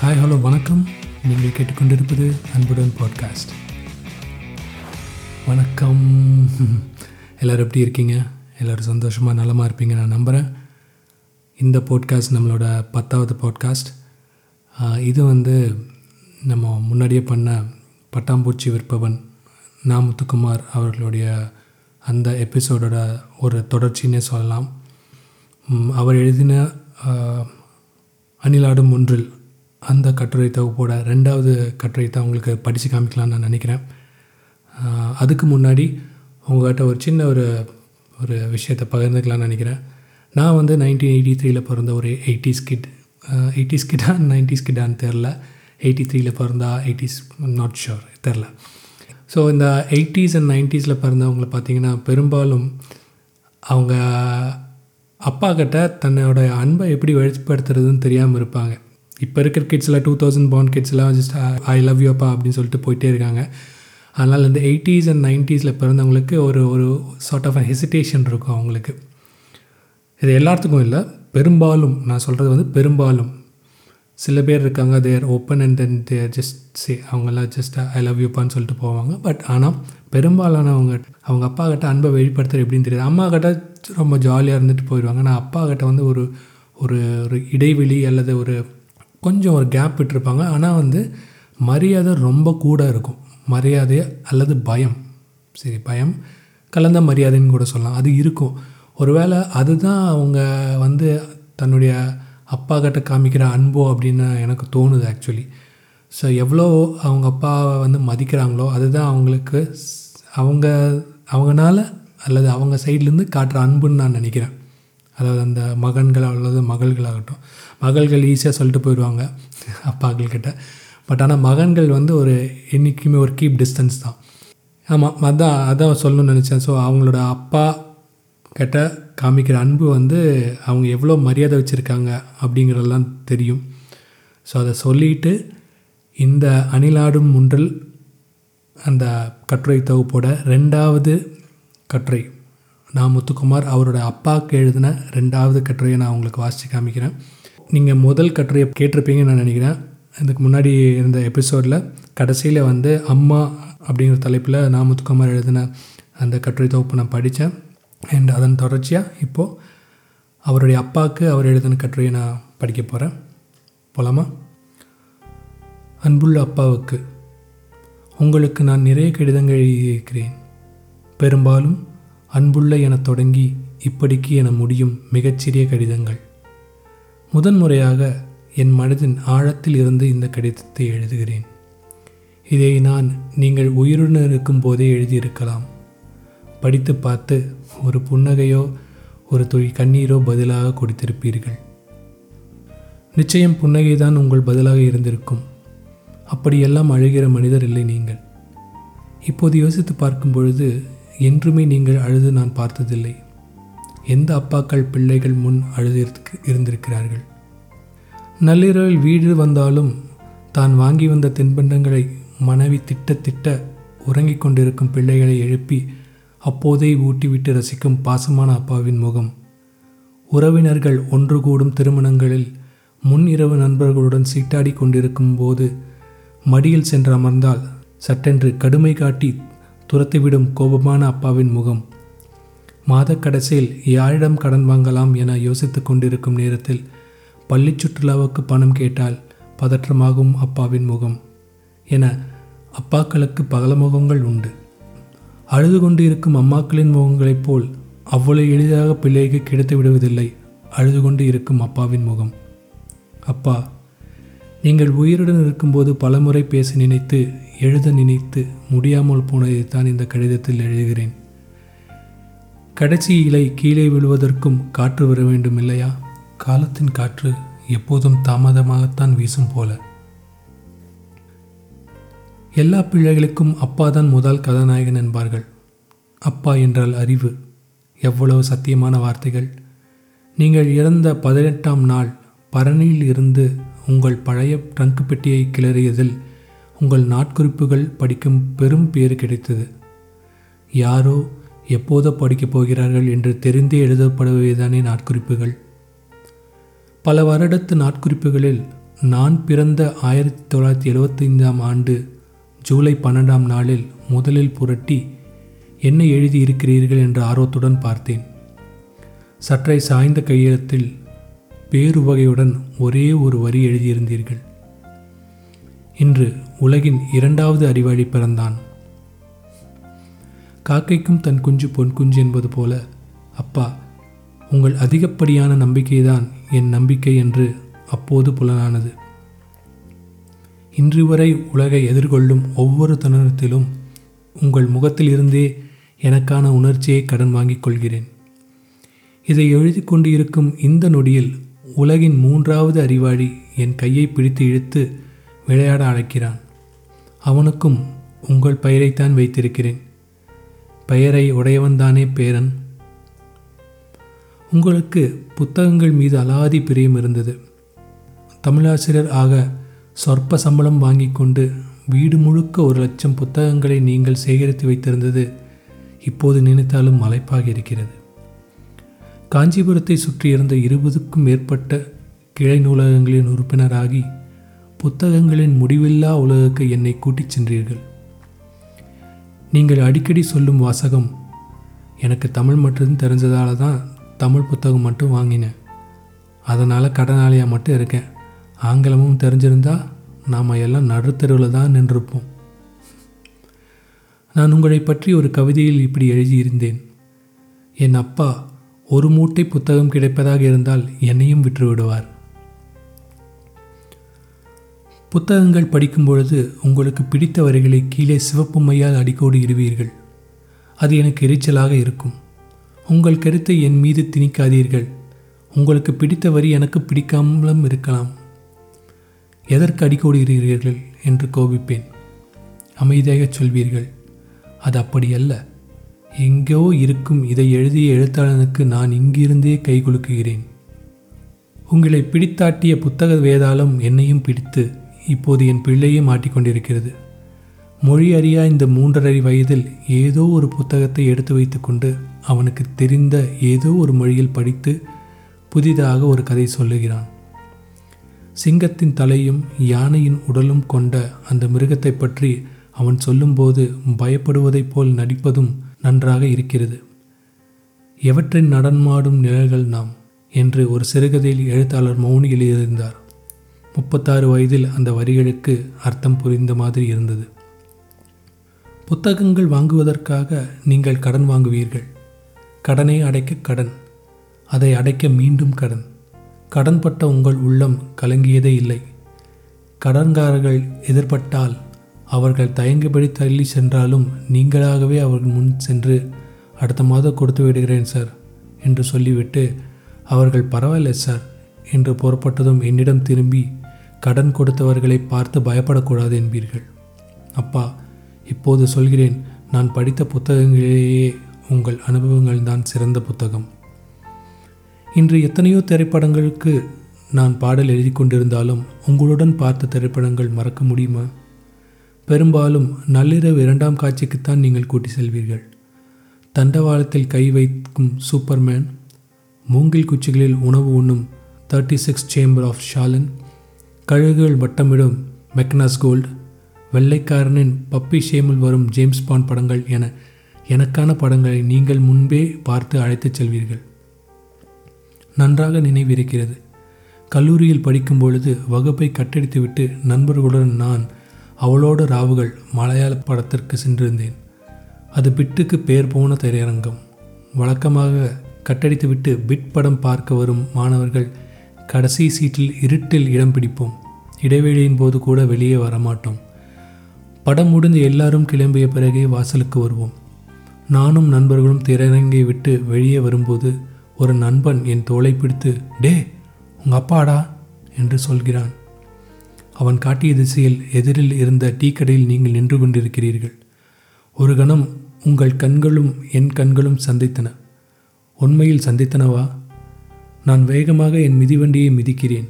Hi hello வணக்கம். நீங்கள் கேட்டுக்கொண்டிருப்பது அன்புடன் பாட்காஸ்ட் வணக்கம். எல்லோரும் எப்படி இருக்கீங்க? எல்லோரும் சந்தோஷமாக நலமாக இருப்பீங்க நான் நம்புகிறேன் இந்த பாட்காஸ்ட் நம்மளோட பத்தாவது பாட்காஸ்ட் இது வந்து நம்ம முன்னாடியே பண்ண பட்டாம்பூச்சி விற்பவன் நா முத்துக்குமார் அவர்களுடைய அந்த எபிசோடோட ஒரு தொடர்ச்சின்னே சொல்லலாம். அவர் எழுதின அணிலாடும் ஒன்றில் அந்த கட்டுரை தொகுப்போட ரெண்டாவது கட்டுரை தான் உங்களுக்கு படித்து காமிக்கலாம்னு நான் நினைக்கிறேன். அதுக்கு முன்னாடி உங்கள்கிட்ட ஒரு சின்ன ஒரு ஒரு விஷயத்தை பகிர்ந்துக்கலாம்னு நினைக்கிறேன். நான் வந்து நைன்டீன் எயிட்டி த்ரீயில் பிறந்த ஒரு எயிட்டிஸ் கிட் எயிட்டிஸ் கிட்டா நைன்டிஸ் கிட்டான்னு தெரில எயிட்டி த்ரீயில். பிறந்தா எயிட்டிஸ் நாட் ஷுர் தெரில ஸோ இந்த எயிட்டிஸ் அண்ட் நைன்ட்டீஸில் பிறந்தவங்கள பார்த்தீங்கன்னா பெரும்பாலும் அவங்க அப்பா கிட்ட தன்னோட அன்பை எப்படி வெளிப்படுத்துறதுன்னு தெரியாமல் இருப்பாங்க. இப்போ இருக்கிற கிட்ஸில் டூ தௌசண்ட் பாண்ட் கிட்ஸ்லாம் ஜஸ்ட் ஐ லவ் யூ அப்பா அப்படின்னு சொல்லிட்டு போயிட்டே இருக்காங்க. அதனால் இந்த எயிட்டிஸ் அண்ட் நைன்ட்டீஸில் பிறந்தவங்களுக்கு ஒரு ஒரு சார்ட் ஆஃப் ஹெசிடேஷன் இருக்கும் அவங்களுக்கு. இது எல்லாத்துக்கும் இல்லை பெரும்பாலும் நான் சொல்கிறது வந்து பெரும்பாலும். சில பேர் இருக்காங்க they're open and then they're just say அவங்கெல்லாம் ஜஸ்ட் ஐ லவ் யூப்பான்னு சொல்லிட்டு போவாங்க. பட் ஆனால் பெரும்பாலானவங்க அவங்க அப்பா கிட்ட அன்பை வெளிப்படுத்துறது எப்படின்னு தெரியாது. அம்மா கிட்ட ரொம்ப ஜாலியாக இருந்துட்டு போயிடுவாங்க. ஆனால் அப்பா கிட்ட வந்து ஒரு ஒரு ஒரு இடைவெளி அல்லது ஒரு கொஞ்சம் ஒரு கேப் விட்டுருப்பாங்க. ஆனால் வந்து மரியாதை ரொம்ப கூட இருக்கும். மரியாதை அல்லது பயம். சரி பயம். கலந்த மரியாதைன்னு கூட சொல்லலாம். அது இருக்கும். ஒருவேளை அதுதான் அவங்க வந்து தன்னுடைய அப்பா கிட்ட காமிக்கிற அன்போ அப்படின்னு எனக்கு தோணுது ஆக்சுவலி ஸோ எவ்வளோ அவங்க அப்பாவை வந்து மதிக்கிறாங்களோ அதுதான் அவங்களுக்கு அவங்க அவங்கனால அல்லது அவங்க சைட்லேருந்து காட்டுற அன்புன்னு நான் நினைக்கிறேன். அதாவது அந்த மகன்கள் அல்லது மகள்களாகட்டும். மகள்கள் ஈஸியாக சொல்லிட்டு போயிடுவாங்க அப்பாக்கள்கிட்ட பட் ஆனால் மகன்கள் வந்து ஒரு என்றைக்குமே ஒரு கீப் டிஸ்டன்ஸ் தான். ஆமாம் அதான் அதான் சொல்லணும்னு நினச்சேன். ஸோ அவங்களோட அப்பா கிட்ட காமிக்கிற அன்பு வந்து அவங்க எவ்வளோ மரியாதை வச்சுருக்காங்க அப்படிங்கிறதெல்லாம் தெரியும். ஸோ அதை சொல்லிட்டு இந்த அணிலாடும் முன்றல் அந்த கட்டுரை தொகுப்போட ரெண்டாவது கட்டுரை நான் முத்துக்குமார் அவரோட அப்பாவுக்கு எழுதின ரெண்டாவது கட்டுரையை நான் உங்களுக்கு வாசித்து காமிக்கிறேன். நீங்கள் முதல் கட்டுரையை கேட்டிருப்பீங்கன்னு நான் நினைக்கிறேன். இதுக்கு முன்னாடி இருந்த எபிசோடில் கடைசியில் வந்து அம்மா அப்படிங்கிற தலைப்பில் நான் முத்துக்குமார் எழுதின அந்த கட்டுரை தொகுப்பு நான் படித்தேன் அண்ட் அதன் தொடர்ச்சியாக இப்போது அவருடைய அப்பாவுக்கு அவர் எழுதின கட்டுரையை நான் படிக்க போகிறேன் போலாமா? அன்புள்ள அப்பாவுக்கு உங்களுக்கு நான் நிறைய கடிதங்கள் எழுதியிருக்கிறேன். பெரும்பாலும் அன்புள்ள எனத் தொடங்கி இப்படிக்கு என முடியும் மிகச்சிறிய கடிதங்கள். முதன்முறையாக என் மனதின் ஆழத்தில் இருந்து இந்த கடிதத்தை எழுதுகிறேன். இதை நான் நீங்கள் உயிருடன் இருக்கும் போதே எழுதியிருக்கலாம். படித்து பார்த்து ஒரு புன்னகையோ ஒரு துளி கண்ணீரோ பதிலாக கொடுத்திருப்பீர்கள். நிச்சயம் புன்னகைதான் உங்கள் பதிலாக இருந்திருக்கும். அப்படியெல்லாம் அழுகிற மனிதர் இல்லை நீங்கள். இப்போது யோசித்து பார்க்கும் பொழுது என்றுமே நீங்கள் அழுது நான் பார்த்ததில்லை. எந்த அப்பாக்கள் பிள்ளைகள் முன் அழுது இருந்திருக்கிறார்கள்? நள்ளிரவில் வீடு வந்தாலும் தான் வாங்கி வந்த தின்பண்டங்களை மனைவி திட்ட திட்ட உறங்கிக் கொண்டிருக்கும் பிள்ளைகளை எழுப்பி அப்போதே ஊட்டிவிட்டு ரசிக்கும் பாசமான அப்பாவின் முகம். உறவினர்கள் ஒன்று கூடும் திருமணங்களில் முன் இரவு நண்பர்களுடன் சீட்டாடி கொண்டிருக்கும் போது மடியில் சென்று அமர்ந்தால் சட்டென்று கடுமை காட்டி துரத்திவிடும் கோபமான அப்பாவின் முகம். மாதக் கடைசியில் யாரிடம் கடன் வாங்கலாம் என யோசித்துக் கொண்டிருக்கும் நேரத்தில் பள்ளி சுற்றுலாவுக்கு பணம் கேட்டால் பதற்றமாகும் அப்பாவின் முகம் என அப்பாக்களுக்கு பகல முகங்கள் உண்டு. அழுது கொண்டு இருக்கும் அம்மாக்களின் முகங்களைப் போல் அவ்வளவு எளிதாக பிள்ளைக்கு கிடைத்து விடுவதில்லை அழுது கொண்டு இருக்கும் அப்பாவின் முகம். அப்பா நீங்கள் உயிருடன் இருக்கும்போது பலமுறை பேச நினைத்து எழுத நினைத்து முடியாமல் போனதைத்தான் இந்த கடிதத்தில் எழுதுகிறேன். கடைசி இலை கீழே விழுவதற்கும் காற்று வர வேண்டும் இல்லையா காலத்தின் காற்று எப்போதும் தாமதமாகத்தான் வீசும் போல. எல்லா பிள்ளைகளுக்கும் அப்பா தான் முதல் கதாநாயகன் என்பார்கள். அப்பா என்றால் அறிவு எவ்வளவு சத்தியமான வார்த்தைகள். நீங்கள் இறந்த பதினெட்டாம் நாள் பரணியில் இருந்து உங்கள் பழைய ட்ரங்க் பெட்டியை கிளறியதில் உங்கள் நாட்குறிப்புகள் படிக்கும் பெரும் பேறு கிடைத்தது. யாரோ எப்போதோ படிக்கப் போகிறார்கள் என்று தெரிந்தே எழுதப்படுவதுதானே நாட்குறிப்புகள். பல வருடத்து நாட்குறிப்புகளில் நான் பிறந்த ஆயிரத்தி தொள்ளாயிரத்தி எழுபத்தைந்தாம் ஆண்டு ஜூலை பன்னெண்டாம் நாளில் முதலில் புரட்டி என்ன எழுதியிருக்கிறீர்கள் என்ற ஆர்வத்துடன் பார்த்தேன். சற்றை சாய்ந்த கையெழுத்தில் பேருவகையுடன் ஒரே ஒரு வரி எழுதியிருந்தீர்கள். இன்று உலகின் இரண்டாவது அறிவாளி பிறந்தான். காக்கைக்கும் தன் குஞ்சு பொன் குஞ்சு என்பது போல அப்பா உங்கள் அதிகப்படியான நம்பிக்கைதான் என் நம்பிக்கை என்று அப்போது புலனானது. இன்று வரை உலகை எதிர்கொள்ளும் ஒவ்வொரு தருணத்திலும் உங்கள் முகத்திலிருந்தே எனக்கான உணர்ச்சியை கடன் வாங்கிக் கொள்கிறேன். இதை எழுதி கொண்டு இருக்கும் இந்த நொடியில் உலகின் மூன்றாவது அறிவாளி என் கையை பிடித்து இழுத்து விளையாட அழைக்கிறான். அவனுக்கும் உங்கள் பெயரைத்தான் வைத்திருக்கிறேன். பெயரை உடையவன்தானே பேரன். உங்களுக்கு புத்தகங்கள் மீது அலாதி பிரியம் இருந்தது. தமிழாசிரியர் ஆக சொற்ப சம்பளம் வாங்கி கொண்டு வீடு முழுக்க ஒரு லட்சம் புத்தகங்களை நீங்கள் சேகரித்து வைத்திருந்தது இப்போது நினைத்தாலும் மலைப்பாக இருக்கிறது. காஞ்சிபுரத்தை சுற்றியிருந்த இருபதுக்கும் மேற்பட்ட கிளை நூலகங்களின் உறுப்பினராகி புத்தகங்களின் முடிவில்லா உலகுக்கு என்னை கூட்டிச் சென்றீர்கள். நீங்கள் அடிக்கடி சொல்லும் வாசகம் எனக்கு தமிழ் மட்டும் தெரிஞ்சதால தான் தமிழ் புத்தகம் மட்டும் வாங்கினேன். அதனால் கடனாளியாக மட்டும் இருக்கேன். ஆங்கிலமும் தெரிஞ்சிருந்தால் நாம் எல்லாம் நடுத்தருவில் தான் நின்றிருப்போம். நான் உங்களை பற்றி ஒரு கவிதையில் இப்படி எழுதியிருந்தேன். என் அப்பா ஒரு மூட்டை புத்தகம் கிடைப்பதாக இருந்தால் என்னையும் விற்றுவிடுவார். புத்தகங்கள் படிக்கும் பொழுது உங்களுக்கு பிடித்த வரிகளை கீழே சிவப்பு மையால் அடிக்கோடு இடுவீர்கள். அது எனக்கு எரிச்சலாக இருக்கும். உங்கள் கருத்தை என் மீது திணிக்காதீர்கள். உங்களுக்கு பிடித்த வரி எனக்கு பிடிக்காமலும் இருக்கலாம். எதற்கு அடிக்கோடு இடுகிறீர்கள் என்று கோபிப்பேன். அமைதியாக சொல்வீர்கள். அது அப்படி அல்ல. எங்கோ இருக்கும் இதை எழுதிய எழுத்தாளனுக்கு நான் இங்கிருந்தே கை குலுக்குகிறேன். உங்களை பிடித்தாட்டிய புத்தக வேதாளம் என்னையும் பிடித்து இப்போது என் பிள்ளையே மாட்டிக்கொண்டிருக்கிறது மொழி அறியா இந்த மூன்றரை வயதில் ஏதோ ஒரு புத்தகத்தை எடுத்து வைத்துக்கொண்டு அவனுக்கு தெரிந்த ஏதோ ஒரு மொழியில் படித்து புதிதாக ஒரு கதை சொல்லுகிறான். சிங்கத்தின் தலையும் யானையின் உடலும் கொண்ட அந்த மிருகத்தை பற்றி அவன் சொல்லும்போது பயப்படுவதைப் போல் நடிப்பதும் நன்றாக இருக்கிறது. எவற்றின் நடன்மாடும் நிழல்கள் நாம்? என்று ஒரு சிறுகதையில் எழுத்தாளர் மௌனி எழுதியிருந்தார். முப்பத்தாறு வயதில் அந்த வரிகளுக்கு அர்த்தம் புரிந்த மாதிரி இருந்தது. புத்தகங்கள் வாங்குவதற்காக நீங்கள் கடன் வாங்குவீர்கள். கடனை அடைக்க கடன். அதை அடைக்க மீண்டும் கடன். கடன்பட்ட உங்கள் உள்ளம் கலங்கியதே இல்லை. கடன்காரர்கள் எதிர்பட்டால் அவர்கள் தயங்குபடி தள்ளி சென்றாலும் நீங்களாகவே அவர்கள் முன் சென்று அடுத்த மாதம் கொடுத்து விடுகிறேன் சார் என்று சொல்லிவிட்டு அவர்கள் பரவாயில்லை சார் என்று புறப்பட்டதும் என்னிடம் திரும்பி கடன் கொடுத்தவர்களை பார்த்து பயப்படக்கூடாது என்பீர்கள். அப்பா இப்போது சொல்கிறேன் நான் படித்த புத்தகங்களிலேயே உங்கள் அனுபவங்கள் தான் சிறந்த புத்தகம். இன்று எத்தனையோ திரைப்படங்களுக்கு நான் பாடல் எழுதி கொண்டிருந்தாலும் உங்களுடன் பார்த்த திரைப்படங்கள் மறக்க முடியுமா? பெரும்பாலும் நள்ளிரவு இரண்டாம் காட்சிக்குத்தான் நீங்கள் கூட்டி செல்வீர்கள். தண்டவாளத்தில் கை வைக்கும் சூப்பர்மேன் மூங்கில் குச்சிகளில் உணவு உண்ணும் thirty six chamber of Shaolin கழுகுகள் வட்டமிடும் மெக்னாஸ் கோல்டு வெள்ளைக்காரனின் பப்பி ஷேமில் வரும் ஜேம்ஸ் பாண்ட் படங்கள் என எனக்கான படங்களை நீங்கள் முன்பே பார்த்து அழைத்துச் செல்வீர்கள். நன்றாக நினைவிருக்கிறது. கல்லூரியில் படிக்கும் பொழுது வகுப்பை கட்டடித்துவிட்டு நண்பர்களுடன் நான் அவளோடு ராவுகள் மலையாள படத்திற்கு சென்றிருந்தேன். அது பிட்டுக்கு பேர் போன திரையரங்கம். வழக்கமாக கட்டடித்துவிட்டு பிட் படம் பார்க்க வரும் மாணவர்கள் கடைசி சீட்டில் இருட்டில் இடம் பிடிப்போம். இடைவெளியின் போது கூட வெளியே வரமாட்டோம். படம் முடிந்து எல்லாரும் கிளம்பிய பிறகே வாசலுக்கு வருவோம். நானும் நண்பர்களும் திரையரங்கை விட்டு வெளியே வரும்போது ஒரு நண்பன் என் தோளை பிடித்து டே உங்கள் அப்பாடா? என்று சொல்கிறான். அவன் காட்டிய திசையில் எதிரில் இருந்த டீ கடையில் நீங்கள் நின்று கொண்டிருக்கிறீர்கள். ஒரு கணம் உங்கள் கண்களும் என் கண்களும் சந்தித்தன. உண்மையில் சந்தித்தனவா? நான் வேகமாக என் மிதிவண்டியை மிதிக்கிறேன்.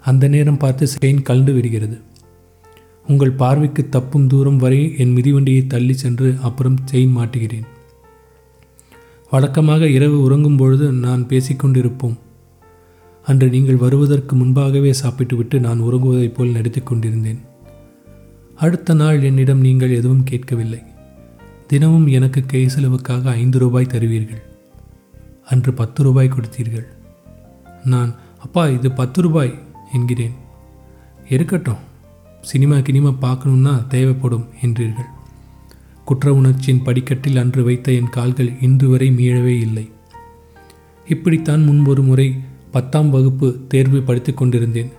அந்த நேரம் பார்த்து செயின் கலந்து விடுகிறது உங்கள் பார்வைக்கு தப்பும் தூரம் வரை என் மிதிவண்டியை தள்ளி சென்று அப்புறம் செயின் மாட்டுகிறேன். வழக்கமாக இரவு உறங்கும் பொழுது நான் பேசிக்கொண்டிருப்போம். அன்று நீங்கள் வருவதற்கு முன்பாகவே சாப்பிட்டுவிட்டு நான் உறங்குவதைப் போல் நடித்து கொண்டிருந்தேன். அடுத்த நாள் என்னிடம் நீங்கள் எதுவும் கேட்கவில்லை. தினமும் எனக்கு கை செலவுக்காக ஐந்து ரூபாய் தருவீர்கள். அன்று பத்து ரூபாய் கொடுத்தீர்கள். நான் அப்பா இது பத்து ரூபாய் என்கிறேன். இருக்கட்டும். சினிமா கினிமா பார்க்கணுன்னா தேவைப்படும் என்றீர்கள். குற்ற உணர்ச்சியின் படிக்கட்டில் அன்று வைத்த என் கால்கள் இன்று வரை மீளவே இல்லை. இப்படித்தான் முன்பொரு முறை பத்தாம் வகுப்பு தேர்வு படித்து கொண்டிருந்தேன்.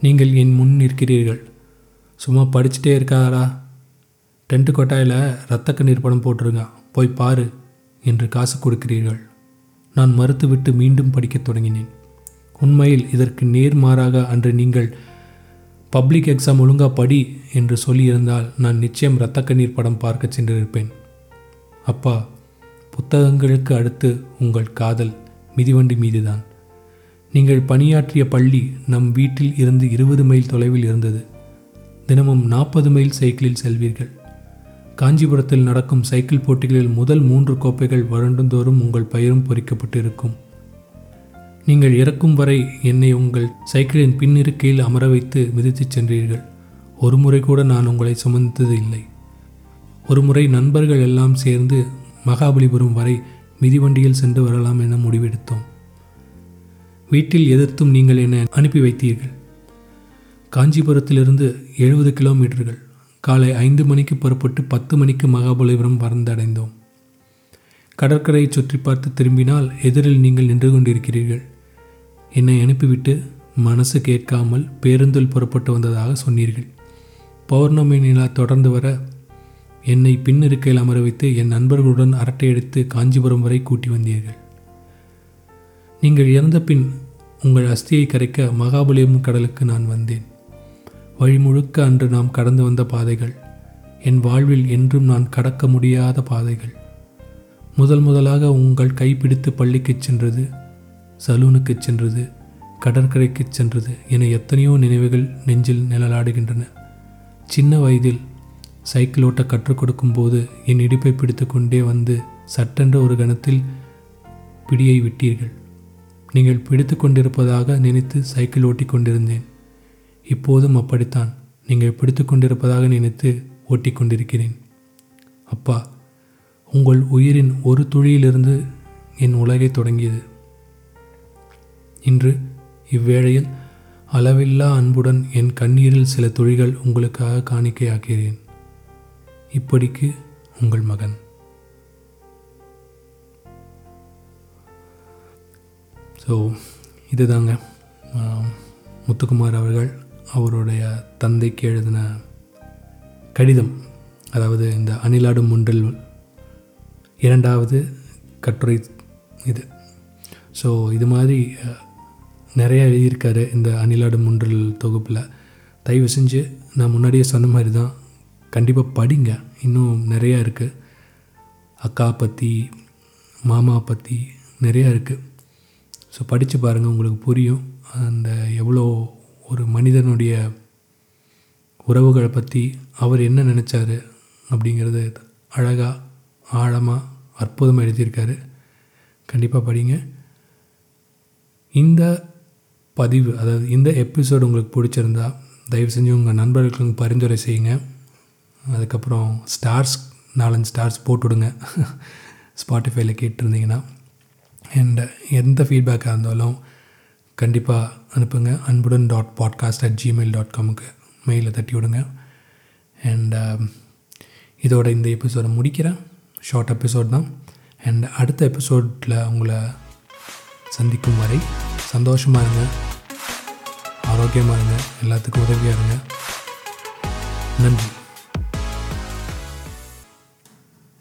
நீங்கள் என் முன் நிற்கிறீர்கள். சும்மா படிச்சுட்டே இருக்காரா? டென்ட்டு கொட்டாயில் ரத்த கண்ணீர் படம் போட்டுருங்க. போய் பாரு என்று காசு கொடுக்கிறீர்கள். நான் மறுத்துவிட்டு மீண்டும் படிக்கத் தொடங்கினேன். உண்மையில் இதற்கு நேர்மாறாக அன்று நீங்கள் பப்ளிக் எக்ஸாம் ஒழுங்கா படி என்று சொல்லியிருந்தால் நான் நிச்சயம் இரத்த கண்ணீர் படம் பார்க்க சென்றிருப்பேன். அப்பா புத்தகங்களுக்கு அடுத்து உங்கள் காதல் மிதிவண்டி மீதுதான். நீங்கள் பணியாற்றிய பள்ளி நம் வீட்டில் இருந்து இருபது மைல் தொலைவில் இருந்தது. தினமும் நாற்பது மைல் சைக்கிளில் செல்வீர்கள். காஞ்சிபுரத்தில் நடக்கும் சைக்கிள் போட்டிகளில் முதல் மூன்று கோப்பைகள் வருடந்தோறும் உங்கள் பெயரும் பொறிக்கப்பட்டிருக்கும். நீங்கள் இறக்கும் வரை என்னை உங்கள் சைக்கிளின் பின்னிருக்கையில் அமர வைத்து மிதித்துச் சென்றீர்கள். ஒரு முறை கூட நான் உங்களை சுமந்தது இல்லை. ஒரு முறை நண்பர்கள் எல்லாம் சேர்ந்து மகாபலிபுரம் வரை மிதிவண்டியில் சென்று வரலாம் என முடிவெடுத்தோம். வீட்டில் எதிர்த்தும் நீங்கள் என்னை அனுப்பி வைத்தீர்கள். காஞ்சிபுரத்திலிருந்து எழுபது கிலோமீட்டர்கள். காலை ஐந்து மணிக்கு புறப்பட்டு பத்து மணிக்கு மகாபலிபுரம் பறந்தடைந்தோம் கடற்கரையை சுற்றி பார்த்து திரும்பினால் எதிரில் நீங்கள் நின்று கொண்டிருக்கிறீர்கள். என்னை அனுப்பிவிட்டு மனசு கேட்காமல் பேருந்தில் புறப்பட்டு வந்ததாக சொன்னீர்கள். பௌர்ணமி நிலா தொடர்ந்து வர என்னை பின்னிருக்கையில் அமர வைத்து என் நண்பர்களுடன் அரட்டையடித்து காஞ்சிபுரம் வரை கூட்டி வந்தீர்கள். நீங்கள் இறந்த பின் உங்கள் அஸ்தியை கரைக்க மகாபலிபுரம் கடலுக்கு நான் வந்தேன். வழி முழுக்க அன்று நாம் கடந்து வந்த பாதைகள் என் வாழ்வில் என்றும் நான் கடக்க முடியாத பாதைகள். முதல் முதலாக உங்கள் கைப்பிடித்து பள்ளிக்குச் சென்றது சலூனுக்கு சென்றது கடற்கரைக்குச் சென்றது என எத்தனையோ நினைவுகள் நெஞ்சில் நிழலாடுகின்றன. சின்ன வயதில் சைக்கிள் ஓட்ட கற்றுக் கொடுக்கும்போது என் இடுப்பை பிடித்து கொண்டே வந்து சட்டென்ற ஒரு கணத்தில் பிடியை விட்டீர்கள். நீங்கள் பிடித்து கொண்டிருப்பதாக நினைத்து சைக்கிள் ஓட்டி கொண்டிருந்தேன் இப்போதும் அப்படித்தான். நீங்கள் பிடித்து கொண்டிருப்பதாக நினைத்து ஓட்டி கொண்டிருக்கிறேன் அப்பா உங்கள் உயிரின் ஒரு துளியிலிருந்து என் உலகை தொடங்கியது. இன்று இவ்வேளையில் அளவில்லா அன்புடன் என் கண்ணீரில் சில துளிகள் உங்களுக்காக காணிக்கையாக்கிறேன். இப்படிக்கு உங்கள் மகன். ஸோ இதுதாங்க முத்துக்குமார் அவர்கள் அவருடைய தந்தைக்கு எழுதின கடிதம். அதாவது இந்த அணிலாடும் முன்றில் இரண்டாவது கட்டுரை இது. ஸோ இது மாதிரி நிறையா எழுதியிருக்காரு இந்த அணிலாடும் ஒன்றில் தொகுப்பில். தயவு செஞ்சு நான் முன்னாடியே சொன்ன மாதிரி தான் கண்டிப்பாக படிங்க. இன்னும் நிறையா இருக்குது அக்கா பற்றி மாமா பற்றி நிறையா இருக்குது ஸோ படித்து பாருங்கள் உங்களுக்கு புரியும். அந்த எவ்வளோ ஒரு மனிதனுடைய உறவுகளை பற்றி அவர் என்ன நினச்சாரு அப்படிங்கிறது அழகாக ஆழமாக அற்புதமாக எழுதியிருக்காரு. கண்டிப்பாக படிங்க. இந்த பதிவு அதாவது இந்த எபிசோடு உங்களுக்கு பிடிச்சிருந்தா தயவு செஞ்சு உங்கள் நண்பர்களுக்கு பரிந்துரை செய்யுங்க. அதுக்கப்புறம் ஸ்டார்ஸ் நாலஞ்சு ஸ்டார்ஸ் போட்டுவிடுங்க. ஸ்பாட்டிஃபைல கேட்டிருந்தீங்கன்னா. அண்ட் எந்த ஃபீட்பேக்காக இருந்தாலும் கண்டிப்பாக அனுப்புங்க. அன்புடன் dot podcast at Gmail dot காமுக்கு மெயிலில் தட்டி விடுங்க. அண்ட் um, இதோட இந்த எபிசோடை முடிக்கிறேன். ஷார்ட் எபிசோட் தான். அண்ட் அடுத்த எபிசோடில் உங்களை சந்திக்கும் வரை சந்தோஷமாக இருங்க. ஆரோக்கியமாக இருங்க. எல்லாத்துக்கும் உதவியாக இருங்க. நன்றி.